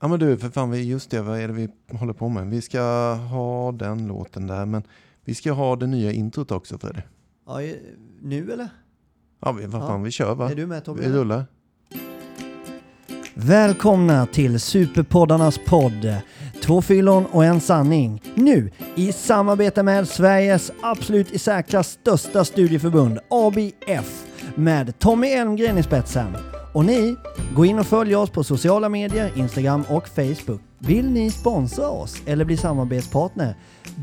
Ja men du, för fan, vi- just det, vad är det vi håller på med? Vi ska ha den låten där, men vi ska ha det nya introt också Freddy. Ja, nu eller? Ja, vi, vad Ja. fan, vi kör va? Är du med Tommy? Vi rullar. Välkomna till Superpoddarnas podd. Två fyllon och en sanning. Nu i samarbete med Sveriges absolut i särklass största studieförbund, ABF, med Tommy Elmgren i spetsen. Och ni, gå in och följ oss på sociala medier, Instagram och Facebook. Vill ni sponsra oss eller bli samarbetspartner?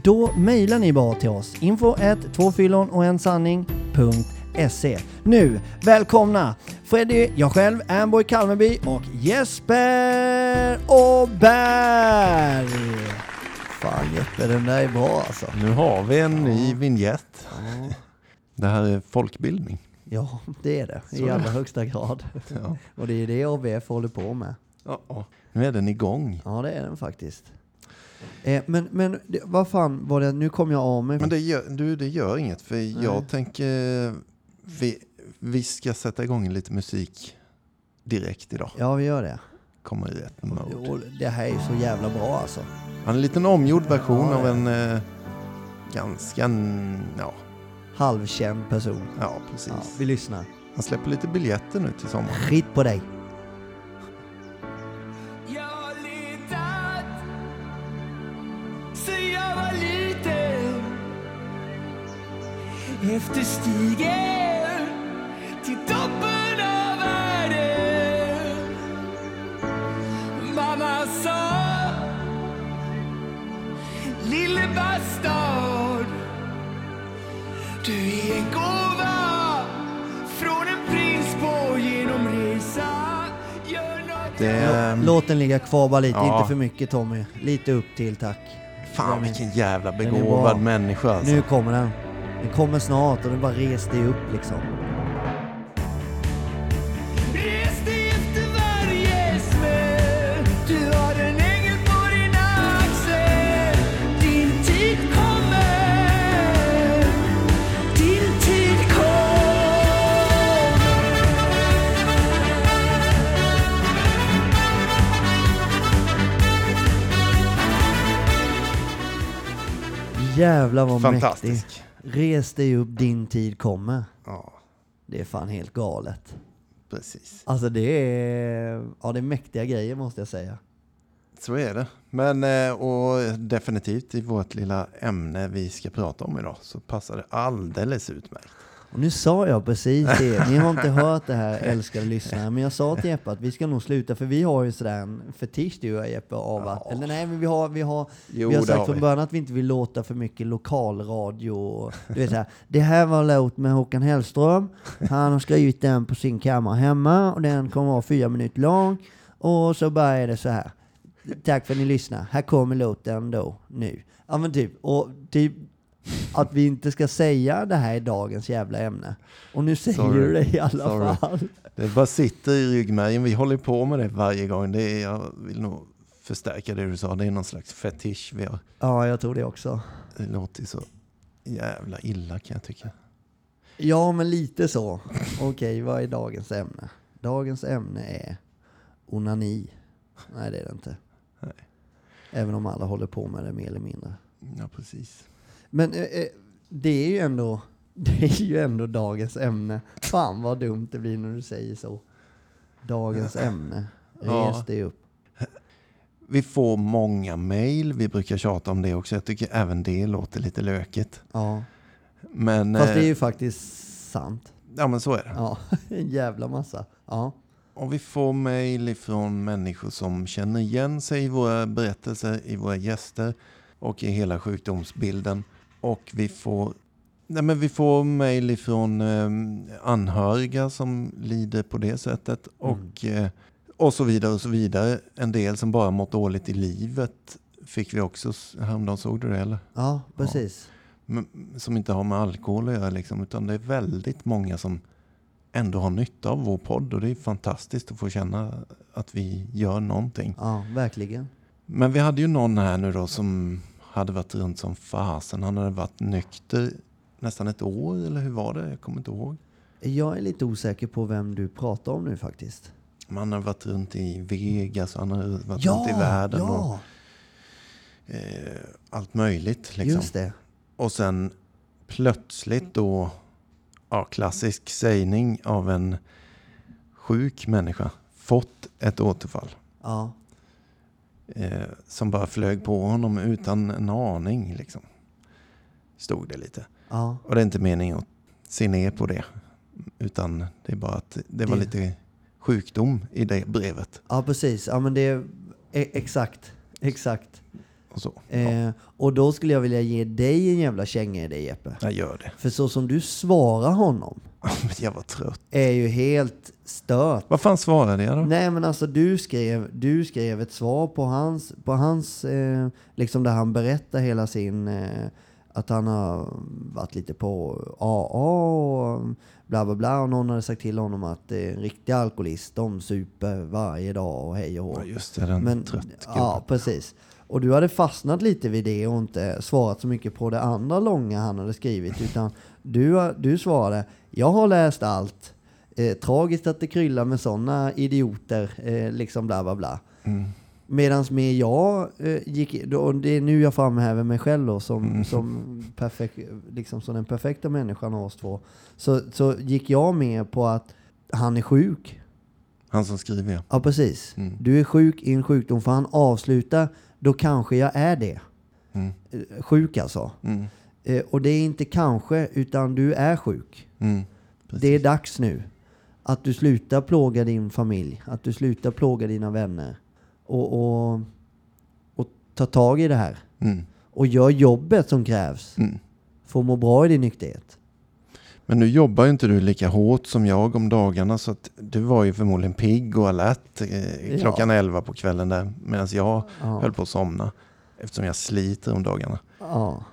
Då mejlar ni bara till oss. Info 1 två fyllon och en sanning.se. Nu, välkomna Freddy, jag själv, Amboy Kalmeby och Jesper Åberg! Fan Jeppe, den där är bra alltså. Nu har vi en ny vignett. Det här är folkbildning. Ja, det är det Så i det. allra högsta grad. Ja. Och det är det ABF håller på med. Ja, ja. Nu är den igång. Ja, det är den faktiskt. Eh, men, men vad fan var det, nu kom jag av mig. Men det gör, du, det gör inget, för Nej. jag tänker vi, vi ska sätta igång lite musik direkt idag. Ja, vi gör det. Kommer i rätt mode. Och det här är så jävla bra alltså. Han är en liten omgjord version Ja, av en eh, ganska, ja, Halvkänd person. ja precis. Ja, vi lyssnar. Han släpper lite biljetter nu till sommaren. Skit på dig. Efter stigen Det Låt den ligga kvar bara lite, Ja. inte för mycket Tommy. Lite upp till tack. fan vilken jävla begåvad människa alltså. Nu kommer den. Den kommer snart och den bara res dig upp liksom. Jävlar vad mäktig. Fantastisk. Res dig upp, din tid kommer. Ja, Det är fan helt galet. precis. Alltså det är, ja det är mäktiga grejer måste jag säga. Så är det. Men eh, och definitivt i vårt lilla ämne vi ska prata om idag så passar det alldeles utmärkt. Och nu sa jag precis det, ni har inte hört det här älskade lyssnare, men jag sa till Jeppe att vi ska nog sluta för vi har ju sådär en fetisch du och Jeppe av att, Ja. eller nej men vi har, vi har, Jo, vi har sagt har från vi. början att vi inte vill låta för mycket lokalradio. och Du vet såhär, det här var en låt med Håkan Hellström, han har skrivit den på sin kammare hemma och den kommer vara fyra minuter lång. Och så bara är det så här. Tack för att ni lyssnar, här kommer låten då, nu. Ja men typ, och typ att vi inte ska säga det här i dagens jävla ämne. Och nu säger Sorry. du det i alla Sorry. fall. Det bara sitter i ryggmärgen. Vi håller på med det varje gång. Det är, jag vill nog förstärka det du sa. Det är någon slags fetisch vi har. Ja, jag tror det också. Det låter så jävla illa kan jag tycka. Ja, men lite så. Okej, vad är dagens ämne? Dagens ämne är onani. Nej, det är det inte. Nej. Även om alla håller på med det mer eller mindre. Ja, precis. Men eh, eh, det är ju ändå det är ju ändå dagens ämne. Fan vad dumt det blir när du säger så. Dagens ämne. Res Ja. dig upp. Vi får många mejl. Vi brukar tjata om det också. Jag tycker även det låter lite lökigt. Ja. Men, Fast det är eh, ju faktiskt sant. ja, men så är det. Ja, en jävla massa. Ja. Och vi får mejl ifrån människor som känner igen sig i våra berättelser, i våra gäster och i hela sjukdomsbilden. Och vi får, nej men vi får mejl ifrån eh, anhöriga som lider på det sättet. Och, eh, och så vidare och så vidare. En del som bara mått dåligt i livet fick vi också häromdagen. Såg du det eller? ja, precis. Men, som inte har med alkohol att göra liksom, utan det är väldigt många som ändå har nytta av vår podd och det är fantastiskt att få känna att vi gör någonting. Ja, verkligen. Men vi hade ju någon här nu då som hade varit runt som fasen. Han hade varit nykter nästan ett år eller hur var det? Jag kommer inte ihåg. Jag är lite osäker på vem du pratar om nu faktiskt. Man har varit runt i Vegas, han har varit runt i världen och ja, eh, allt möjligt. Liksom. just det. Och sen plötsligt då, ja, klassisk sägning av en sjuk människa, fått ett återfall. Ja, Eh, som bara flög på honom utan en aning. Liksom. Stod det lite. ja, Och det är inte meningen att se ner på det. Utan det är bara att det var Det- lite sjukdom i det brevet. ja precis. Ja, men det är e- exakt, exakt. Och så. Ja, Eh, och då skulle jag vilja ge dig en jävla känga i det Jeppe. jag gör det. För så som du svarar honom jag var trött. är ju helt stört. Vad fan svarade jag då? Nej men alltså du skrev, du skrev ett svar på hans, på hans eh, liksom där han berättar hela sin, eh, att han har varit lite på AA och bla bla bla och någon hade sagt till honom att eh, en riktig alkoholist, de super varje dag och hej och hå. Ja, just det, den Men, trött ja, gubben. precis. Och du hade fastnat lite vid det och inte svarat så mycket på det andra långa han hade skrivit. Utan du, du svarade, jag har läst allt. Eh, tragiskt att det kryllar med sådana idioter, eh, liksom bla bla bla. Mm. Medan med jag eh, gick, då, och det är nu jag framhäver mig själv då som, Mm. som, perfekt, liksom som den perfekta människan av oss två. Så, så gick jag med på att han är sjuk. Han som skriver ja. Ja, precis. Mm. Du är sjuk i en sjukdom, för han avslutar, då kanske jag är det. Mm. Eh, Sjuk alltså. Mm. Eh, Och det är inte kanske, utan du är sjuk. Mm. Det är dags nu. Att du slutar plåga din familj, att du slutar plåga dina vänner. Och, och, och ta tag i det här. Mm. Och gör jobbet som krävs Mm. för att må bra i din nykterhet. Men nu jobbar ju inte du lika hårt som jag om dagarna så att du var ju förmodligen pigg och alert eh, Ja. klockan 11 på kvällen där medan jag Ja. höll på att somna eftersom jag sliter om dagarna. Ja.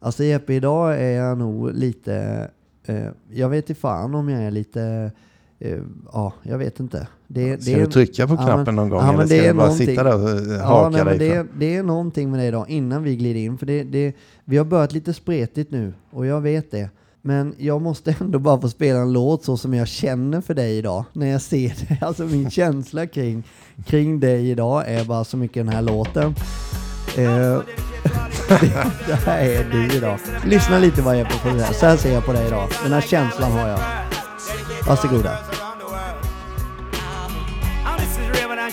Alltså Jeppe, idag är jag nog lite... Eh, jag vet inte fan om jag är lite... Eh, ja, jag vet inte. Det, Ska det du är, trycka på Ja, knappen men- någon gång ja, men eller ska du bara någonting- sitta där och eh, ja, haka nej, men dig? det, det är någonting med det idag, innan vi glider in. För det, det, vi har börjat lite spretigt nu, och jag vet det. Men jag måste ändå bara få spela en låt så som jag känner för dig idag. När jag ser dig. Alltså min känsla kring, kring dig idag är bara så mycket den här låten. Eh, det här är du idag. Lyssna lite vad jag är på det här. Så här ser jag på dig idag. Den här känslan har jag. Varsågoda.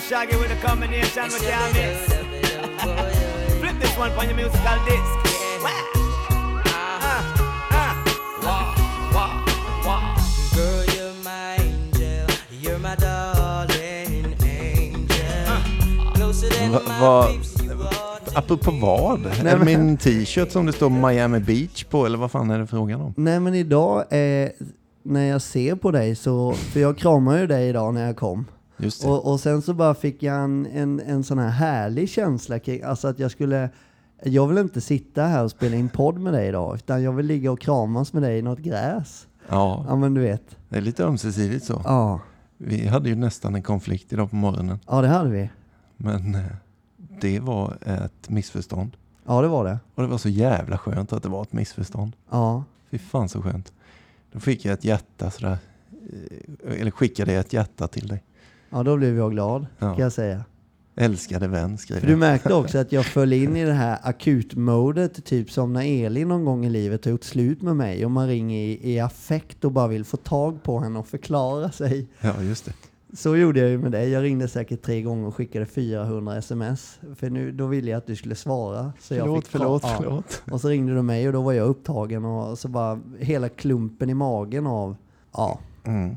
Shaggy with a combination with can't. Flip this one on your musical disc. Va- va-. Apropå vad? är det min t-shirt som det står Miami Beach på eller vad fan är det frågan om? Nej men idag, eh, när jag ser på dig så, för jag kramade ju dig idag när jag kom. Just det. Och, och sen så bara fick jag en, en, en sån här härlig känsla kring, alltså att jag skulle, jag vill inte sitta här och spela in podd med dig idag, utan jag vill ligga och kramas med dig i något gräs. Ja, Ja men du vet. det är lite ömsesidigt så. Ja, Vi hade ju nästan en konflikt idag på morgonen. ja det hade vi. Men eh, det var ett missförstånd. Ja det var det. Och det var så jävla skönt att det var ett missförstånd. Ja, Fy fan så skönt. Då fick jag ett hjärta sådär. eh, Eller skickade jag ett hjärta till dig. ja då blev jag glad Ja. kan jag säga. Älskade vän skrev För du märkte också att jag föll in i det här akutmodet, typ som när Elin någon gång i livet har gjort slut med mig och man ringer i, i affekt och bara vill få tag på henne och förklara sig. Ja, just det. Så gjorde jag ju med dig. Jag ringde säkert tre gånger och skickade 400 sms. För nu, då ville jag att du skulle svara. Så jag Förlåt, fick förlåt, ja. förlåt. Och så ringde du mig och då var jag upptagen och så bara hela klumpen i magen av, ja, Mm.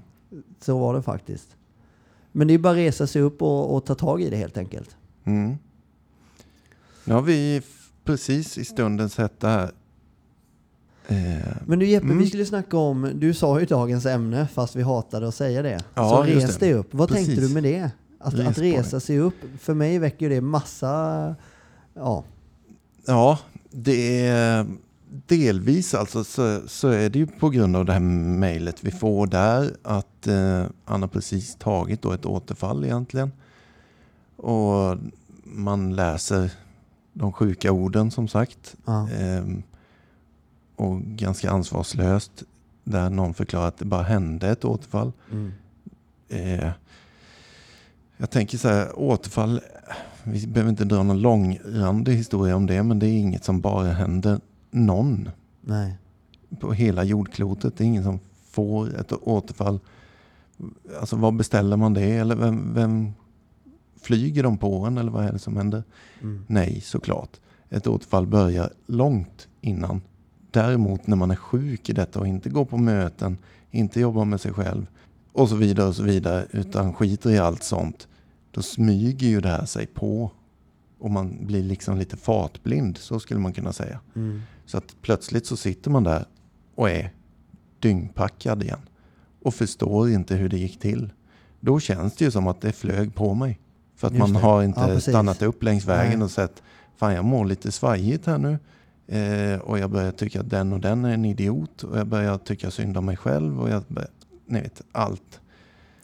så var det faktiskt. Men det är bara att resa sig upp och, och ta tag i det helt enkelt. Mm. Nu har vi precis i stundens hetta här. Men du Jeppe, Mm. vi skulle snacka om, du sa ju dagens ämne fast vi hatade att säga det. Ja, så res dig upp. Vad Precis. tänkte du med det? Att, Res att resa sig upp, för mig väcker det massa, ja, ja, det är delvis alltså så, så är det ju på grund av det här mejlet vi får där att eh, han har precis tagit då ett återfall egentligen. Och man läser de sjuka orden som sagt. ja, Ehm, och ganska ansvarslöst där någon förklarar att det bara hände ett återfall. mm, Eh, Jag tänker så här, återfall, vi behöver inte dra någon långrandig historia om det, men det är inget som bara händer någon Nej. på hela jordklotet. Det är ingen som får ett återfall. Alltså vad beställer man det? Eller vem, vem flyger de på en? Eller vad är det som händer? Mm. Nej, såklart. Ett återfall börjar långt innan. Däremot när man är sjuk i detta och inte går på möten, inte jobbar med sig själv och så vidare och så vidare, utan skiter i allt sånt, då smyger ju det här sig på. Och man blir liksom lite fartblind, så skulle man kunna säga. Mm. Så att plötsligt så sitter man där och är dyngpackad igen. Och förstår inte hur det gick till. Då känns det ju som att det flög på mig. För att Just man det. har inte Ja, stannat upp längs vägen Nej. och sett, fan jag mår lite svajigt här nu. Eh, och jag börjar tycka att den och den är en idiot. Och jag börjar tycka synd om mig själv. Och jag börjar, ni vet, allt.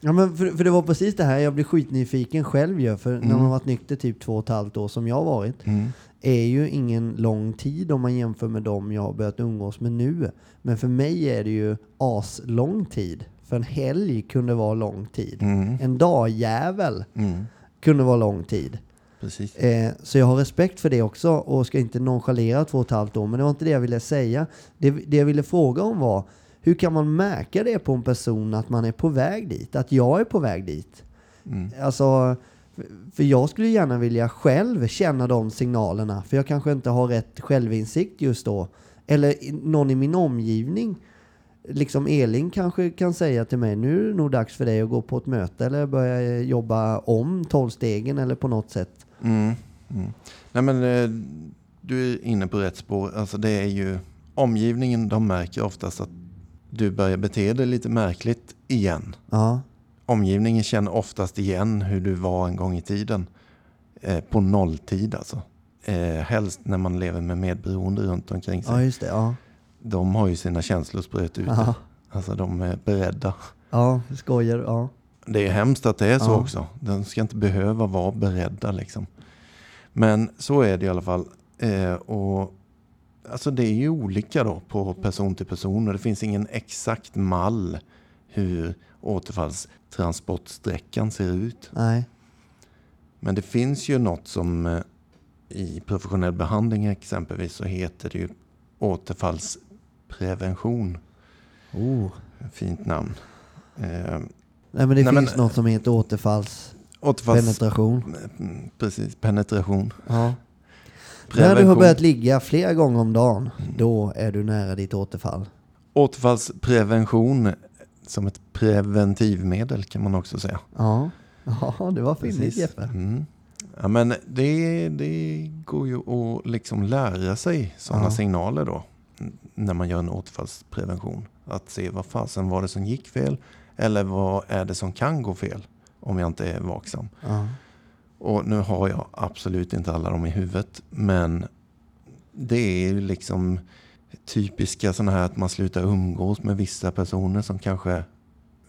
Ja, men för, för det var precis det här jag blev skitnyfiken själv gör. För när Mm. man varit nykter typ två och ett halvt år som jag har varit. Mm. är ju ingen lång tid om man jämför med dem jag har börjat umgås med nu. Men för mig är det ju aslång tid. För en helg kunde vara lång tid. Mm. En dagjävel Mm. kunde vara lång tid. Precis. Eh, så jag har respekt för det också och ska inte nonchalera två och ett halvt år. Men det var inte det jag ville säga. Det, det jag ville fråga om var hur kan man märka det på en person att man är på väg dit? Att jag är på väg dit? Mm. Alltså, för- jag skulle gärna vilja själv känna de signalerna. För jag kanske inte har rätt självinsikt just då. Eller någon i min omgivning. Liksom Elin kanske kan säga till mig, nu är det nog dags för dig att gå på ett möte eller börja jobba om tolvstegen eller på något sätt. Mm. Mm. Nej men eh, du är inne på rätt spår. Alltså det är ju omgivningen, de märker oftast att du börjar bete dig lite märkligt igen. Ja, Omgivningen känner oftast igen hur du var en gång i tiden. Eh, på nolltid alltså. Eh, helst när man lever med medberoende runt omkring sig. ja just det. Ja, De har ju sina känslospröt ute. ja, Alltså de är beredda. ja skojar? Ja. Det är hemskt att det är så Ja. också. De ska inte behöva vara beredda liksom. Men så är det i alla fall. Eh, och alltså det är ju olika då på person till person och det finns ingen exakt mall hur återfallstransportsträckan ser ut. Nej. Men det finns ju något som eh, i professionell behandling exempelvis så heter det ju återfallsprevention. Oh. Fint namn. Eh, Nej men det Nej, men- finns något som heter återfallspenetration. Återfalls... Mm, Precis, penetration. Ja. När du har börjat ligga flera gånger om dagen, då är du nära ditt återfall. Återfallsprevention som ett preventivmedel kan man också säga. Ja, ja det var Precis. Jeppe. Mm. Ja, men det, det går ju att liksom lära sig sådana Ja. signaler då. När man gör en återfallsprevention. Att se vad fasen var det som gick fel? Eller vad är det som kan gå fel? Om jag inte är vaksam. Ja. Och nu har jag absolut inte alla dem i huvudet. Men det är ju liksom typiska sådana här att man slutar umgås med vissa personer som kanske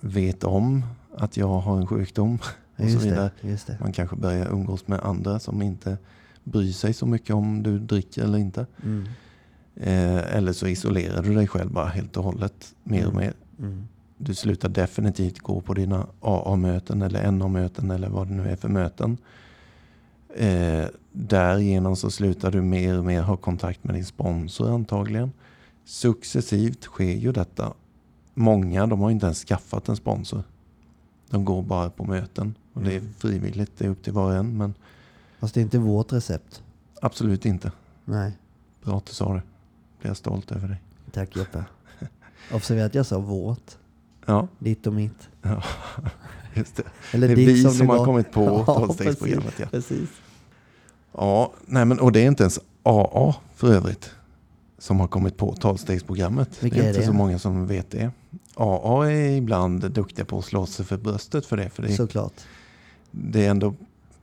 vet om att jag har en sjukdom. Och så Just det, vidare. just det. Man kanske börjar umgås med andra som inte bryr sig så mycket om du dricker eller inte. Mm. Eh, eller så isolerar du dig själv bara helt och hållet mer och Mm. mer. Mm. Du slutar definitivt gå på dina AA-möten eller NA-möten eller vad det nu är för möten. Eh, därigenom så slutar du mer och mer ha kontakt med din sponsor antagligen. Successivt sker ju detta. Många de har inte ens skaffat en sponsor. De går bara på möten. Och det är Mm. frivilligt, det är upp till var och en. Men Fast det är inte vårt recept. absolut inte. Nej, Bra att du sa det. Blir jag stolt över dig. tack Jeppe. Observera att jag sa vårt. Ja, Ditt och mitt. just det. Eller det är vi som, som har kommit på Ja, tolvstegsprogrammet. Ja. Precis. Ja, nej men, och det är inte ens AA för övrigt som har kommit på tolvstegsprogrammet. Det är är inte det? så många som vet det. AA är ibland duktiga på att slå sig för bröstet för det. För det, Såklart. det är ändå,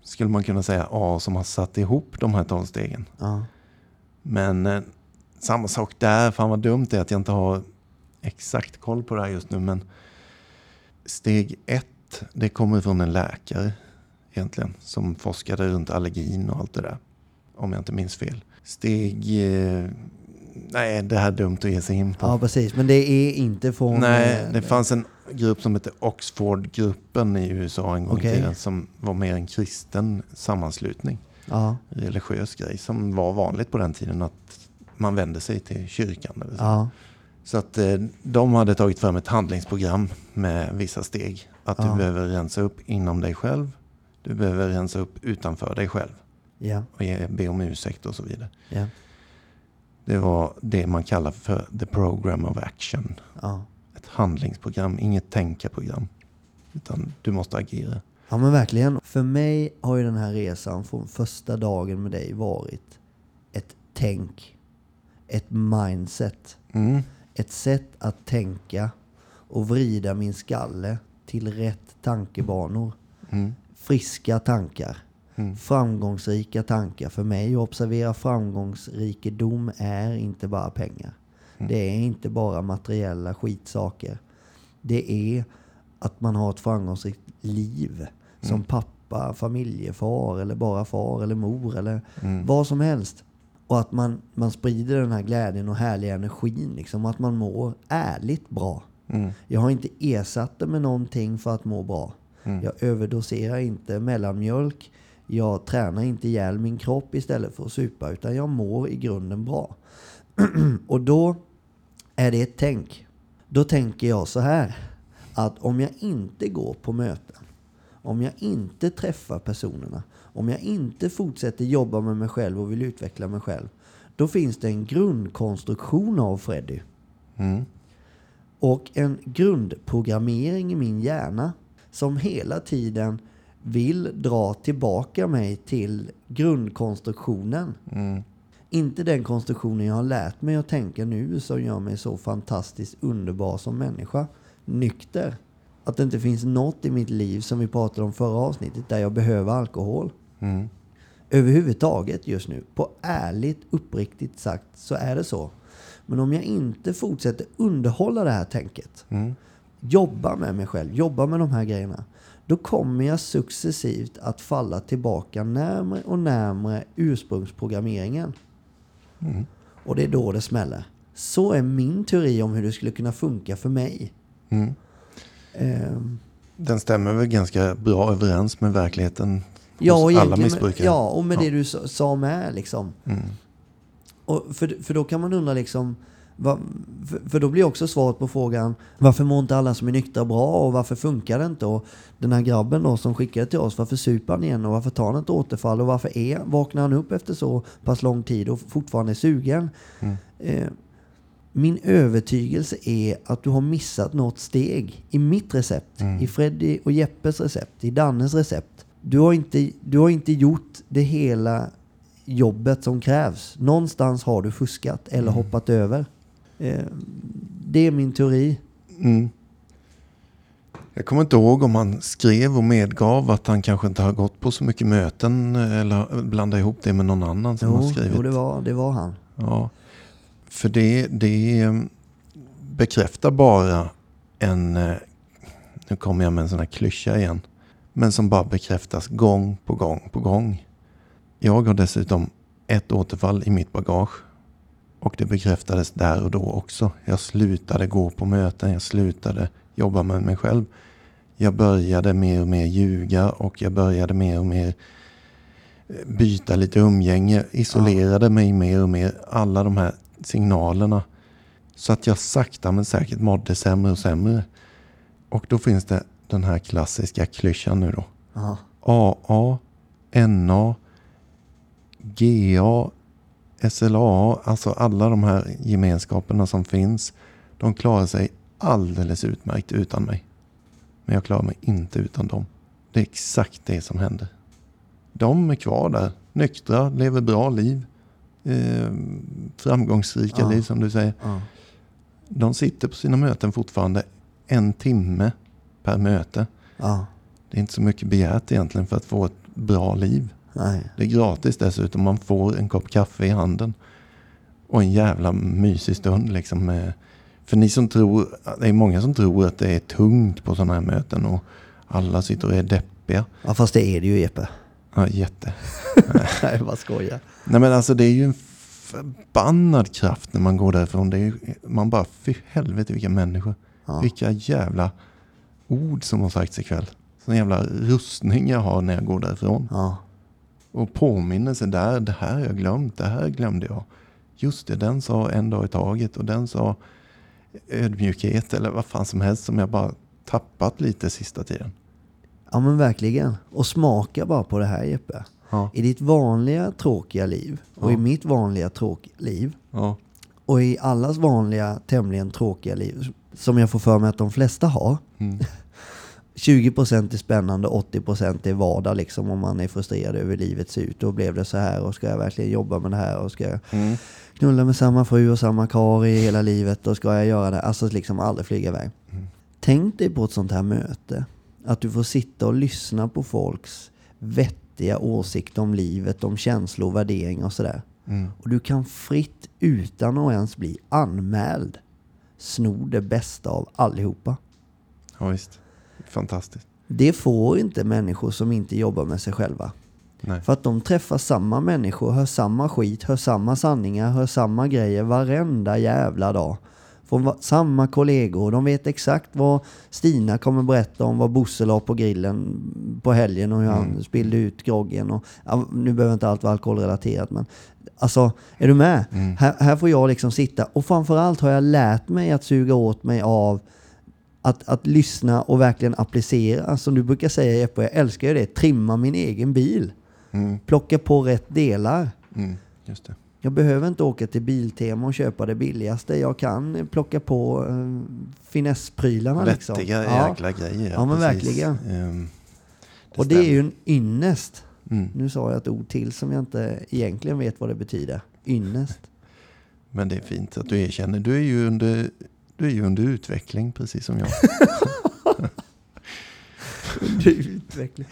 skulle man kunna säga, AA som har satt ihop de här tolvstegen. Ja. Men eh, samma sak där, fan vad dumt det är att jag inte har exakt koll på det här just nu. Men steg ett, det kommer från en läkare egentligen. Som forskade runt allergin och allt det där. Om jag inte minns fel. Steg... Eh, nej, det här är dumt att ge sig in på. ja, precis. Men det är inte från... nej, eh, det fanns en grupp som heter Oxford-gruppen i USA en gång i Okej. tiden som var mer en kristen sammanslutning. Ja, Religiös grej som var vanligt på den tiden att man vände sig till kyrkan. Eller så. ja, så att eh, de hade tagit fram ett handlingsprogram med vissa steg. Att Ja. du behöver rensa upp inom dig själv. Du behöver rensa upp utanför dig själv. ja, Och ge, be om ursäkt och så vidare. ja, Det var det man kallar för the program of action. ja. Ett handlingsprogram, inget tänkarprogram. Utan du måste agera. Ja men verkligen. För mig har ju den här resan från första dagen med dig varit ett tänk. Ett mindset. Mm. Ett sätt att tänka och vrida min skalle till rätt tankebanor. Mm. Friska tankar. Mm. Framgångsrika tankar. För mig att observera framgångsrikedom är inte bara pengar. Det är inte bara materiella skitsaker. Det är att man har ett framgångsrikt liv. Som pappa, familjefar eller bara far eller mor eller vad som helst. Och att man, man sprider den här glädjen och härliga energin. Liksom, att man mår ärligt bra. Mm. Jag har inte ersatt det med någonting för att må bra. Jag överdoserar inte mellanmjölk. Jag tränar inte ihjäl min kropp istället för att supa. Utan jag mår i grunden bra. och då är det ett tänk. Då tänker jag så här. Att om jag inte går på möten. Om jag inte träffar personerna. Om jag inte fortsätter jobba med mig själv och vill utveckla mig själv. Då finns det en grundkonstruktion av Freddy. Mm. Och en grundprogrammering i min hjärna som hela tiden vill dra tillbaka mig till grundkonstruktionen. Mm. Inte den konstruktionen jag har lärt mig att tänka nu som gör mig så fantastiskt underbar som människa. Nykter. Att det inte finns något i mitt liv som vi pratade om förra avsnittet där jag behöver alkohol. Mm. Överhuvudtaget just nu. På ärligt, uppriktigt sagt så är det så. Men om jag inte fortsätter underhålla det här tänket. Mm. Jobba med mig själv, jobba med de här grejerna. Då kommer jag successivt att falla tillbaka närmare och närmare ursprungsprogrammeringen. Och det är då det smäller. Så är min teori om hur det skulle kunna funka för mig. Mm. Ehm, Den stämmer väl ganska bra överens med verkligheten Ja, hos alla missbrukare. ja, och med Ja. det du sa- med liksom. Mm. Och för, för då kan man undra liksom, vad, för, för då blir också svaret på frågan varför mår inte alla som är nyktra bra och varför funkar det inte? Och den här grabben då som skickade till oss, varför super han igen och varför tar han ett återfall och varför är, vaknar han upp efter så pass lång tid och fortfarande är sugen? Eh, min övertygelse är att du har missat något steg i mitt recept, i Freddy och Jeppes recept, i Dannes recept. Du har inte, du har inte gjort det hela jobbet som krävs. Någonstans har du fuskat eller hoppat över. Eh, det är min teori. Mm. Jag kommer inte ihåg om han skrev och medgav att han kanske inte har gått på så mycket möten eller blandat ihop det med någon annan som har Jo, skrivit. jo det, var, det var han. Ja, för det, det eh, bekräftar bara en, eh, nu kommer jag med en sån här klyscha igen, men som bara bekräftas gång på gång på gång. Jag har dessutom ett återfall i mitt bagage och det bekräftades där och då också. Jag slutade gå på möten, jag slutade jobba med mig själv. Jag började mer och mer ljuga och jag började mer och mer byta lite umgänge, isolerade mig mer och mer. Alla de här signalerna. Så att jag sakta men säkert mådde sämre och sämre. Och då finns det den här klassiska klyschan nu då. Ja. AA, NA, GA, SLA, alltså alla de här gemenskaperna som finns. De klarar sig alldeles utmärkt utan mig. Men jag klarar mig inte utan dem. Det är exakt det som händer. De är kvar där, nyktra, lever bra liv. Eh, framgångsrika Ja. liv som du säger. Ja. De sitter på sina möten fortfarande en timme per möte. ja. Det är inte så mycket begärt egentligen för att få ett bra liv. Nej. Det är gratis dessutom. Man får en kopp kaffe i handen. Och en jävla mysig stund liksom. Med, för ni som tror, det är många som tror att det är tungt på sådana här möten och alla sitter och är deppiga. Ja, fast det är det ju Jeppe. Ja, jätte. Nej, jag bara skojar. Nej men alltså det är ju en förbannad kraft när man går därifrån. Det är ju, man bara, fy helvete vilka människor. Ja. Vilka jävla ord som har sagts ikväll. Sån jävla rustning jag har när jag går därifrån. Ja. Och påminnelse där, det här har jag glömt, det här glömde jag. Just det, den sa en dag i taget och den sa ödmjukhet eller vad fan som helst som jag bara tappat lite sista tiden. Ja, men verkligen. Och smaka bara på det här Jeppe. Ja, I ditt vanliga tråkiga liv och Ja. i mitt vanliga tråkiga liv ja, och i allas vanliga tämligen tråkiga liv som jag får för mig att de flesta har. mm, 20% är spännande, 80% är vardag liksom om man är frustrerad över livet ser ut. Då blev det så här och ska jag verkligen jobba med det här och ska jag mm, knulla med samma fru och samma kar i hela livet och ska jag göra det? Alltså liksom aldrig flyga iväg. Mm. Tänk dig på ett sånt här möte. Att du får sitta och lyssna på folks vettiga åsikter om livet, om känslor, värderingar och sådär. mm. Och du kan fritt, utan att ens bli anmäld, sno det bästa av allihopa. ja visst. Fantastiskt. Det får inte människor som inte jobbar med sig själva. Nej. För att de träffar samma människor, hör samma skit, hör samma sanningar, hör samma grejer varenda jävla dag. Från samma kollegor. De vet exakt vad Stina kommer berätta om vad Bosse la på grillen på helgen och hur han spillde ut groggen. Och, ja, nu behöver inte allt vara alkoholrelaterat men alltså, är du med? Här, här får jag liksom sitta och framförallt har jag lärt mig att suga åt mig av att, att lyssna och verkligen applicera. Som du brukar säga Jeppe, jag älskar ju det. Trimma min egen bil. Mm, Plocka på rätt delar. mm, just det. Jag behöver inte åka till Biltema och köpa det billigaste. Jag kan plocka på uh, finessprylarna. Liksom. Vettiga Ja. jäkla grejer. Ja, men precis. verkligen. Ehm, Och det är ju en ynnest. Mm. Nu sa jag ett ord till som jag inte egentligen vet vad det betyder. Ynnest. Men det är fint att du erkänner. Du är ju under, du är ju under utveckling precis som jag. Utveckling.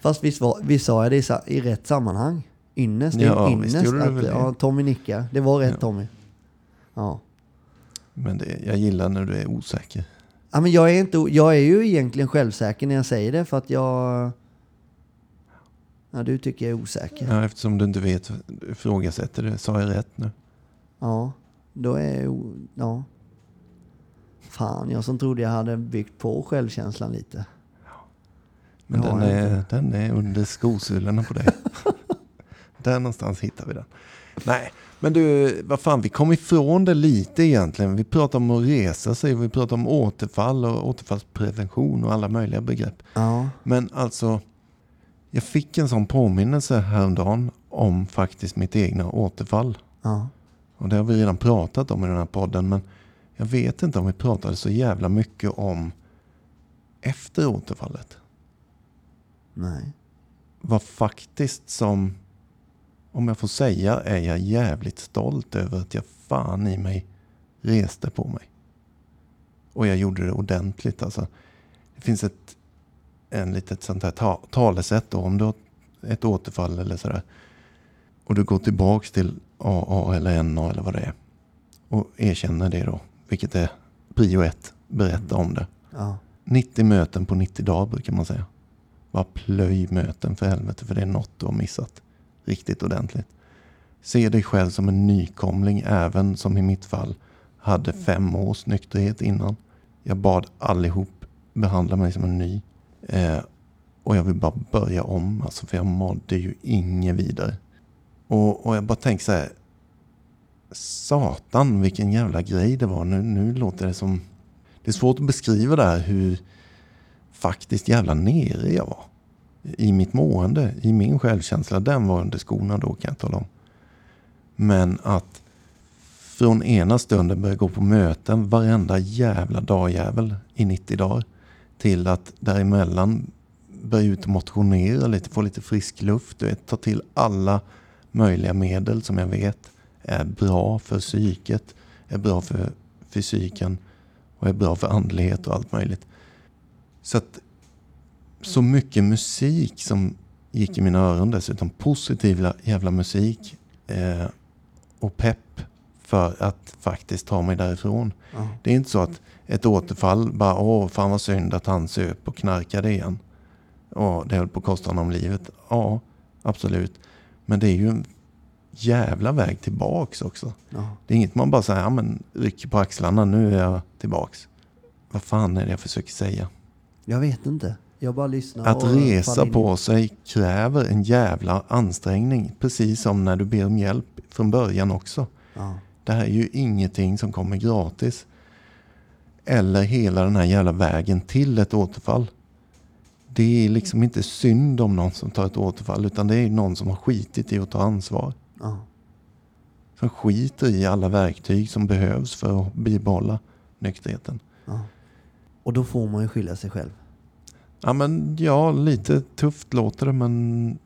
Fast visst, var, visst sa jag det i, i rätt sammanhang? Ynnest, Ja, en visst ynnest. Att, ja, Tommy nickar. Det var rätt Ja. Tommy. Ja. Men det, jag gillar när du är osäker. Ja, men jag, är inte, jag är ju egentligen självsäker när jag säger det för att jag... Ja, du tycker jag är osäker. Ja, eftersom du inte vet, du ifrågasätter det. Sa jag rätt nu? Ja, då är jag... Ja. Fan, jag som trodde jag hade byggt på självkänslan lite. Men den, är, den är under skosulorna på dig. Där någonstans hittar vi den. Nej, men du, vad fan, vi kom ifrån det lite egentligen. Vi pratar om att resa sig, vi pratar om återfall och återfallsprevention och alla möjliga begrepp. Ja, Men alltså, jag fick en sån påminnelse häromdagen om faktiskt mitt egna återfall. ja. Och det har vi redan pratat om i den här podden, men jag vet inte om vi pratade så jävla mycket om efter återfallet. Nej. Vad faktiskt som, om jag får säga, är jag jävligt stolt över att jag fan i mig reste på mig. Och jag gjorde det ordentligt alltså. Det finns ett en litet sånt här ta talesätt då, om du har ett återfall eller sådär. Och du går tillbaks till AA eller NA eller vad det är. Och erkänner det då, vilket är prio ett. Berätta om det. Ja. 90 möten på 90 dagar brukar man säga. Bara plöj möten för helvete för det är något du har missat. Riktigt ordentligt. Se dig själv som en nykomling även som i mitt fall hade fem års nykterhet innan. Jag bad allihop behandla mig som en ny. Eh, och jag vill bara börja om alltså för jag mådde ju inget vidare. Och, och jag bara tänker så här. Satan vilken jävla grej det var. Nu, nu låter det som det är svårt att beskriva där hur faktiskt jävla nere jag var. I mitt mående, i min självkänsla. Den var under skorna då kan jag tala om. Men att från ena stunden börja gå på möten varenda jävla dagjävel i 90 dagar. Till att däremellan börja ut och motionera lite, få lite frisk luft. Du vet, ta till alla möjliga medel som jag vet är bra för psyket, är bra för fysiken och är bra för andlighet och allt möjligt. Så att så mycket musik som gick i mina öron dessutom. Positiv jävla musik. Eh, och pepp för att faktiskt ta mig därifrån. Ja. Det är inte så att ett återfall bara åh fan vad synd att han söp och knarkade igen. Ja, det höll på att kosta honom livet. Ja, absolut. Men det är ju en jävla väg tillbaks också. Ja. Det är inget man bara säger, ja men rycker på axlarna, nu är jag tillbaks. Vad fan är det jag försöker säga? Jag vet inte. Jag bara lyssnar. Att resa på sig kräver en jävla ansträngning. Precis som när du ber om hjälp från början också. Ja. Det här är ju ingenting som kommer gratis. Eller hela den här jävla vägen till ett återfall. Det är liksom inte synd om någon som tar ett återfall. Utan det är någon som har skitit i att ta ansvar. Ja. Som skiter i alla verktyg som behövs för att bibehålla nykterheten. Ja. Och då får man ju skylla sig själv. Ja men ja, lite tufft låter det men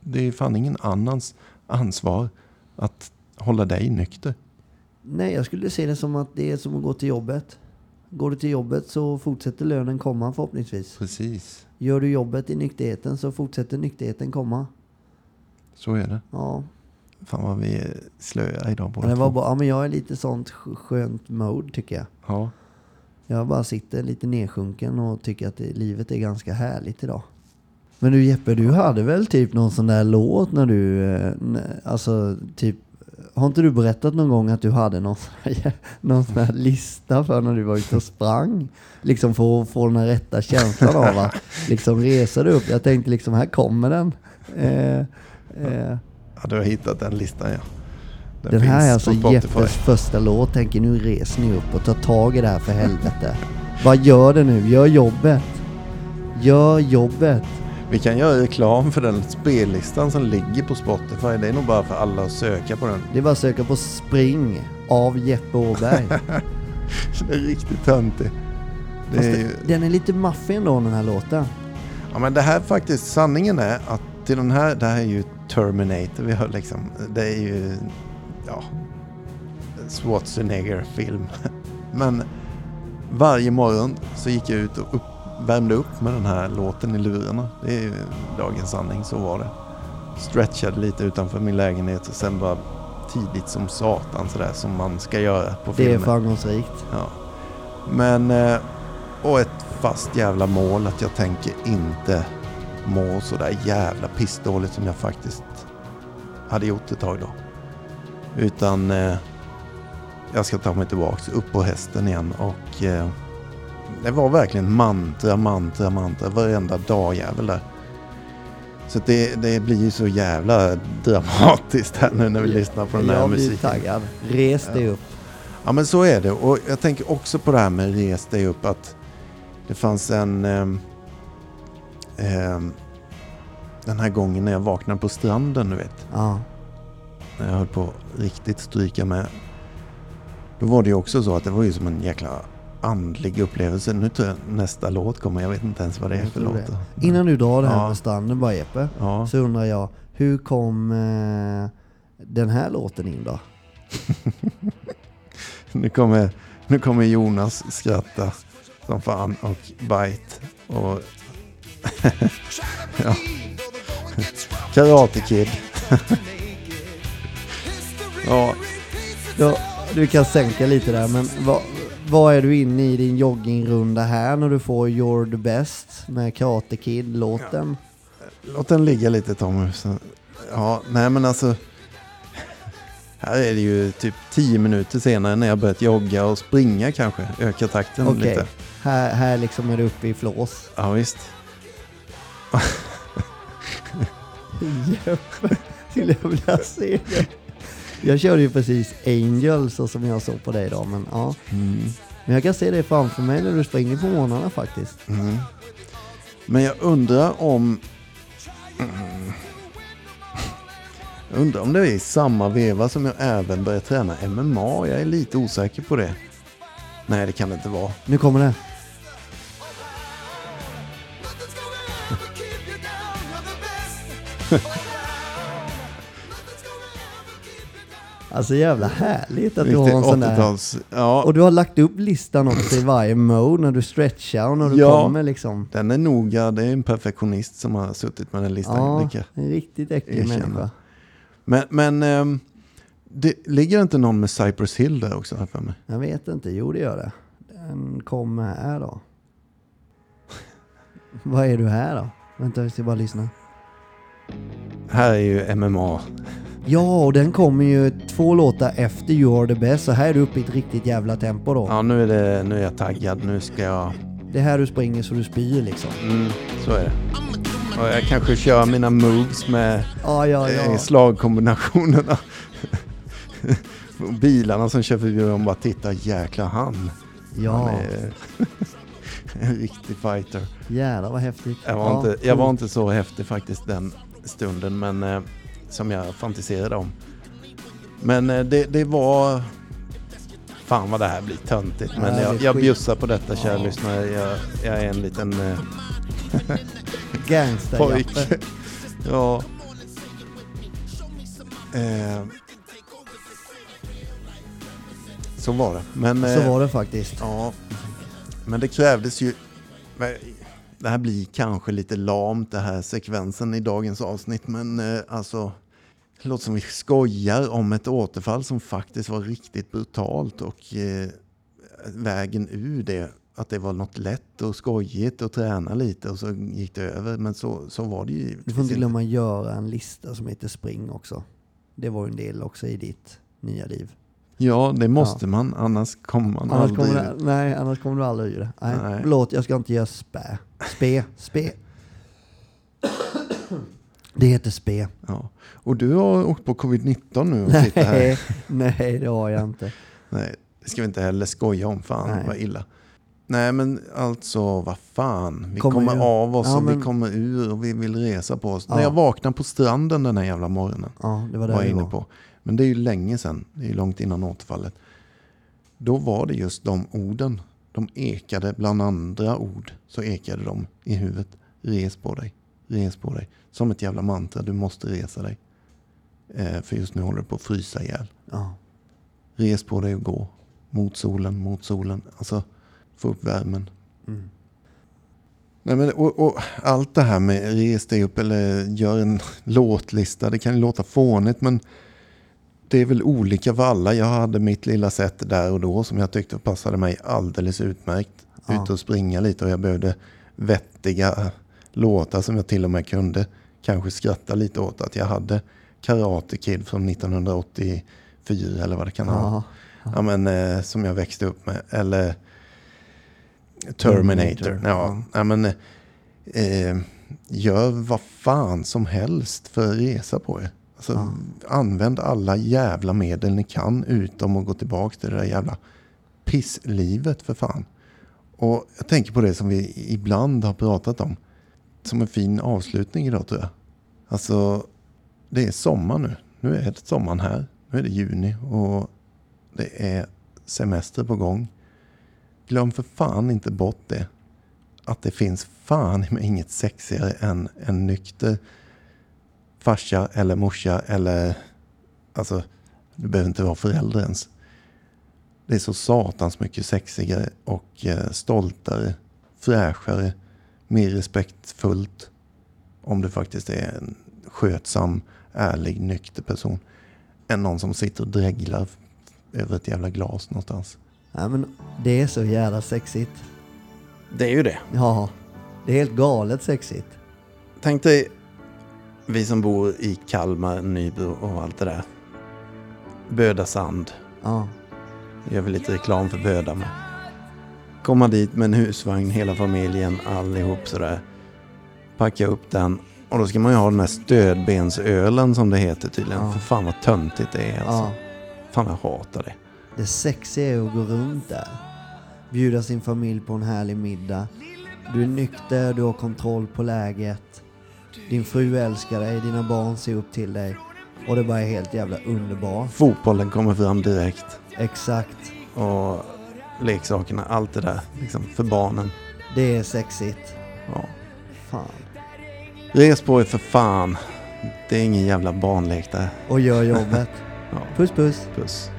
det är fan ingen annans ansvar att hålla dig nykter. Nej, jag skulle se det som att det är som att gå till jobbet. Går du till jobbet så fortsätter lönen komma förhoppningsvis. Precis. Gör du jobbet i nykterheten så fortsätter nykterheten komma. Så är det. Ja, Fan vad vi är slöa idag båda det var två. bara, ja, men jag är lite sånt sk- skönt mode tycker jag. Ja. Jag bara sitter lite nedsjunken och tycker att det, livet är ganska härligt idag. Men du Jeppe, du hade väl typ någon sån där låt när du, eh, alltså typ, har inte du berättat någon gång att du hade någon sån här, någon sån här lista för när du var ute och sprang? Liksom för att få den här rätta känslan av att liksom resa dig upp. Jag tänkte liksom, här kommer den. Eh, eh, ja, du har hittat den listan ja den här är alltså. Jeppes första låt. Tänker nu reser ni upp och tar tag i det här för helvete. Vad gör det nu? Gör jobbet. Gör jobbet. Vi kan göra reklam för den spellistan som ligger på Spotify. Det är nog bara för alla att söka på den. Det är bara att söka på Spring av Jeppe Åberg. Det är riktigt töntigt. Det är ju, den är lite maffig ändå den här låten. ja men det här faktiskt, sanningen är att till den här, det här är ju Terminator vi har liksom. Det är ju, ja, Schwarzenegger-film. Men varje morgon så gick jag ut och upp, värmde upp med den här låten i lurarna. Det är dagens sanning, så var det. Stretchade lite utanför min lägenhet och sen bara tidigt som satan sådär som man ska göra på Det är filmer. framgångsrikt. Ja. Men, eh, och ett fast jävla mål att jag tänker inte må så där jävla pissdåligt som jag faktiskt hade gjort ett tag då. Utan eh, jag ska ta mig tillbaks upp på hästen igen och eh, det var verkligen mantra, mantra, mantra varenda dag jävel där. Så det, det blir ju så jävla dramatiskt här nu när vi lyssnar på den här jag blir musiken. taggad. Res dig upp. Ja men så är det och jag tänker också på det här med res dig upp att det fanns en ehm, den här gången när jag vaknade på stranden du vet Ja. När jag höll på riktigt stryka med då var det ju också så att det var ju som en jäkla andlig upplevelse. Nu tror jag nästa låt kommer, jag vet inte ens vad det är för låt. det. Innan du drar det här Ja. med stranden bara Jeppe. Ja. Så undrar jag, hur kom eh, den här låten in då? Nu kommer, nu kommer Jonas skratta som fan och bite och ja. Karate Kid. ja, Ja, du kan sänka lite där, men vad, vad är du inne i din joggingrunda här när du får You're the best med Karate Kid-låten? låt den ligga lite Tommy. Ja, nej men alltså. Här är det ju typ 10 minuter senare när jag börjat jogga och springa kanske. Öka takten Okej, lite. här, här liksom är du uppe i flås. Ja visst. Jeppe, skulle jag vilja se det. Jag körde ju precis Angel så som jag såg på dig då, men ja. Mm. Men jag kan se det framför mig när du springer på morgnarna faktiskt. Mm. Men jag undrar om... Mm. Jag undrar om det är i samma veva som jag även börjar träna MMA. Jag är lite osäker på det. Nej, det kan det inte vara. Nu kommer det. Alltså jävla härligt att du har en sån där. 80-tals... Ja, Och du har lagt upp listan också i varje mode när du stretchar och när du Ja. kommer liksom. den är noga. Det är en perfektionist som har suttit med den listan. Ja, jag- en riktigt äcklig erkänna. människa. Men, men ehm, det, ligger inte någon med Cypress Hill där också här för mig? Jag vet inte, jo det gör det. Den kommer här då. Vad är du här då? Vänta, vi ska bara lyssna. Här är ju MMA. Ja, och den kommer ju två låtar efter You Are The Best, så här är du uppe i ett riktigt jävla tempo då. Ja, nu är, det, nu är jag taggad. Nu ska jag... Det är här du springer så du spyr liksom. Mm, så är det. Och jag kanske kör mina moves med Ja, ja, eh, ja. slagkombinationerna. Bilarna som kör förbi och bara tittar, jäklar han. Han Ja, är en riktig fighter. jävlar vad häftigt. Jag var, ja, inte, jag var inte så häftig faktiskt den stunden, men eh, som jag fantiserade om. Men eh, det, det var... Fan vad det här blir töntigt, men Ja, jag, jag bjussar på detta kära Ja. lyssnare. Jag, jag är en liten eh, Gangsterjappe. ja. Eh, så var det. Men, Så var det faktiskt. Ja, men det krävdes ju... Det här blir kanske lite lamt det här sekvensen i dagens avsnitt men eh, alltså det låter som vi skojar om ett återfall som faktiskt var riktigt brutalt och eh, vägen ur det att det var något lätt och skojigt och träna lite och så gick det över men så, så var det ju Du får inte glömma göra en lista som heter spring också. Det var en del också i ditt nya liv. Ja, det måste man annars kommer man Annars aldrig... kommer, du, nej, annars kommer du aldrig ur det. Nej, Nej. Förlåt, jag ska inte göra spä. Spe, spe. Det heter spe. Ja. Och du har åkt på covid-19 nu och sitter här. Nej, det har jag inte. Nej, det ska vi inte heller skoja om. Fan Nej. vad illa. Nej men alltså vad fan. Vi Kommer kommer, av oss Ja, och men- vi kommer ur och vi vill resa på oss. Ja. När jag vaknade på stranden den här jävla morgonen. Ja, det var Var där jag inne var. på. Men det är ju länge sedan. Det är långt innan återfallet. Då var det just de orden. De ekade bland andra ord. Så ekade de i huvudet. Res på dig. Res på dig. Som ett jävla mantra. Du måste resa dig. Eh, för just nu håller du på att frysa ihjäl. Ja. Res på dig och gå. Mot solen, mot solen. Alltså, få upp värmen. Mm. Nej, men, och, och allt det här med res dig upp eller gör en låtlista. Det kan ju låta fånigt men det är väl olika för alla. Jag hade mitt lilla sätt där och då som jag tyckte passade mig alldeles utmärkt. Ja. Ut och springa lite och jag behövde vettiga låtar som jag till och med kunde kanske skratta lite åt. Att jag hade Karate Kid från 1984 eller vad det kan vara. Ja. Men, eh, som jag växte upp med. Eller Terminator. Terminator, Ja, ja. men, eh, gör vad fan som helst för att resa på er. Alltså, Ja. Använd alla jävla medel ni kan utom att gå tillbaka till det där jävla pisslivet för fan. Och jag tänker på det som vi ibland har pratat om. Som en fin avslutning idag tror jag. Alltså, det är sommar nu. Nu är det sommaren här. Nu är det juni och det är semester på gång. Glöm för fan inte bort det. Att det finns fan inget sexigare än en nykter farsa eller morsa eller alltså, du behöver inte vara förälder ens. Det är så satans mycket sexigare och eh, stoltare, fräschare, mer respektfullt om du faktiskt är en skötsam, ärlig, nykter person än någon som sitter och dreglar över ett jävla glas någonstans. ja, men det är så jävla sexigt. Det är ju det. Ja, det är helt galet sexigt. Tänk dig vi som bor i Kalmar, Nybro och allt det där. Böda Sand. Ja, Gör vi lite reklam för Böda med. Komma dit med en husvagn, hela familjen, allihop sådär. Packa upp den. Och då ska man ju ha den här stödbensölen som det heter tydligen. Ja. För fan vad töntigt det är alltså. ja. Fan jag hatar det. Det sexiga är att gå runt där. Bjuda sin familj på en härlig middag. Du är nykter, du har kontroll på läget. Din fru älskar dig, dina barn ser upp till dig. Och det bara är helt jävla underbart. Fotbollen kommer fram direkt. Exakt. Och leksakerna, allt det där. Liksom för barnen. Det är sexigt. Ja. Fan. Res på er för fan. Det är ingen jävla barnlek där. Och gör jobbet. Ja. Puss puss. Puss.